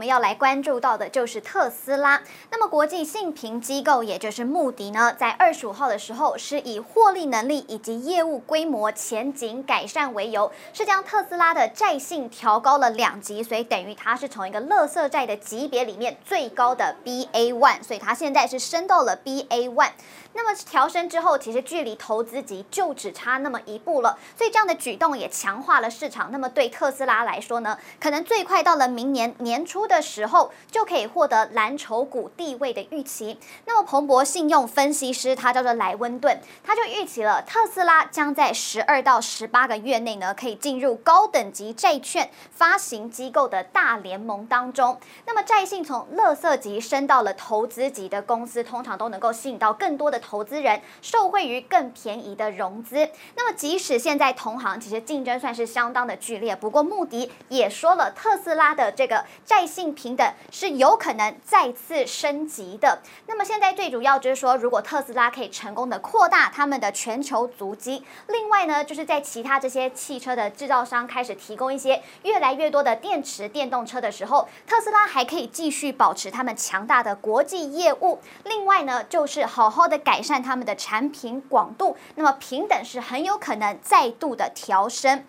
我们要来关注到的就是特斯拉。那么，国际信评机构也就是穆迪呢，在二十五号的时候，是以获利能力以及业务规模前景改善为由，是将特斯拉的债信调高了两级，所以等于它是从一个垃圾债的级别里面最高的 B A one，所以它现在是升到了 B A one。那么调升之后，其实距离投资级就只差那么一步了，所以这样的举动也强化了市场。那么对特斯拉来说呢，可能最快到了明年年初的时候，就可以获得蓝筹股地位的预期。那么彭博信用分析师他叫做莱温顿，他就预期了特斯拉将在十二到十八个月内呢，可以进入高等级债券发行机构的大联盟当中。那么债信从垃圾级升到了投资级的公司，通常都能够吸引到更多的。投资人受惠于更便宜的融资，那么即使现在同行其实竞争算是相当的剧烈，不过穆迪也说了，特斯拉的这个债信并平等是有可能再次升级的。那么现在最主要就是说，如果特斯拉可以成功的扩大他们的全球足迹，另外呢，就是在其他这些汽车的制造商开始提供一些越来越多的电池电动车的时候，特斯拉还可以继续保持他们强大的国际业务。另外呢，就是好好的。改善他们的产品广度，那么平等是很有可能再度的调升。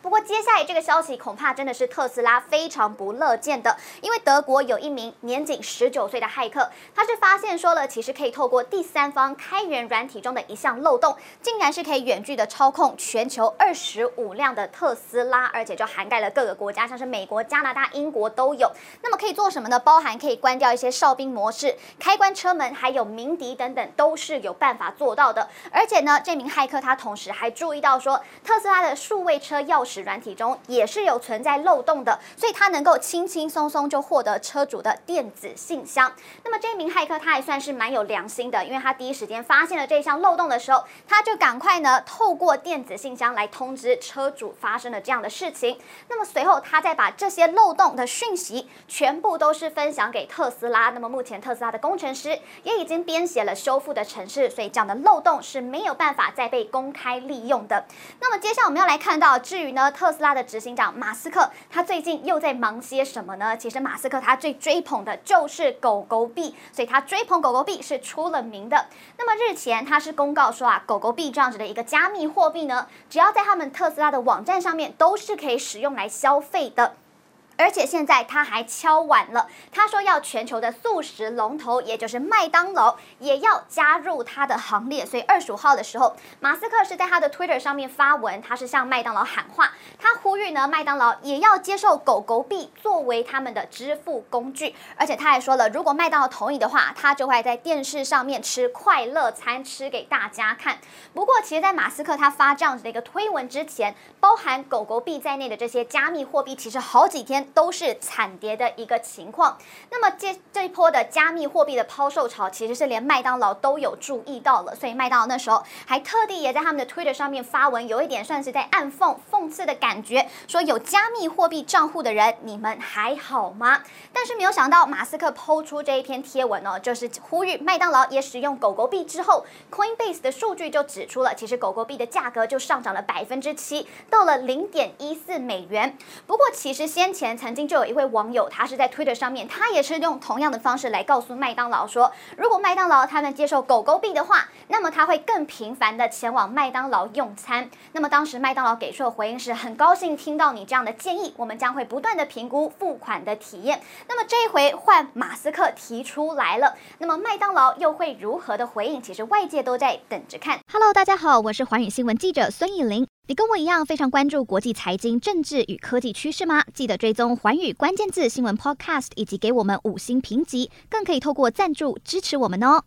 不过，接下来这个消息恐怕真的是特斯拉非常不乐见的，因为德国有一名年仅十九岁的骇客，他是发现说了，其实可以透过第三方开源软体中的一项漏洞，竟然是可以远距的操控全球二十五辆的特斯拉，而且就涵盖了各个国家，像是美国、加拿大、英国都有。那么可以做什么呢？包含可以关掉一些哨兵模式、开关车门，还有鸣笛等等，都是有办法做到的。而且呢，这名骇客他同时还注意到说，特斯拉的数位车钥匙。使软体中也是有存在漏洞的，所以他能够轻轻松松就获得车主的电子信箱。那么这名骇客他还算是蛮有良心的，因为他第一时间发现了这项漏洞的时候，他就赶快呢透过电子信箱来通知车主发生了这样的事情。那么随后他再把这些漏洞的讯息全部都是分享给特斯拉。那么目前特斯拉的工程师也已经编写了修复的程式，所以这样的漏洞是没有办法再被公开利用的。那么接下来我们要来看到，至于。特斯拉的执行长马斯克，他最近又在忙些什么呢？其实马斯克他最追捧的就是狗狗币，所以他追捧狗狗币是出了名的。那么日前他是公告说啊，狗狗币这样子的一个加密货币呢，只要在他们特斯拉的网站上面都是可以使用来消费的。而且现在他还敲碗了，他说要全球的素食龙头，也就是麦当劳，也要加入他的行列。所以二十五号的时候，马斯克是在他的 Twitter 上面发文，他是向麦当劳喊话，他呼吁呢麦当劳也要接受狗狗币作为他们的支付工具。而且他还说了，如果麦当劳同意的话，他就会在电视上面吃快乐餐，吃给大家看。不过，其实，在马斯克他发这样子的一个推文之前，包含狗狗币在内的这些加密货币，其实好几天。都是惨跌的一个情况。那么这这一波的加密货币的抛售潮，其实是连麦当劳都有注意到了。所以麦当劳那时候还特地也在他们的 Twitter 上面发文，有一点算是在暗讽讽刺的感觉，说有加密货币账户的人，你们还好吗？但是没有想到，马斯克抛出这一篇贴文哦，就是呼吁麦当劳也使用狗狗币之后，Coinbase 的数据就指出了，其实狗狗币的价格就上涨了百分之七，到了零点一四美元。不过其实先前曾经就有一位网友，他是在 Twitter 上面，他也是用同样的方式来告诉麦当劳说，如果麦当劳他们接受狗狗币的话，那么他会更频繁的前往麦当劳用餐。那么当时麦当劳给出的回应是很高兴听到你这样的建议，我们将会不断的评估付款的体验。那么这一回换马斯克提出来了，那么麦当劳又会如何的回应？其实外界都在等着看。Hello，大家好，我是寰宇新闻记者孙艺玲。你跟我一样非常关注国际财经、政治与科技趋势吗？记得追踪寰宇关键字新闻 Podcast，以及给我们五星评级，更可以透过赞助支持我们哦。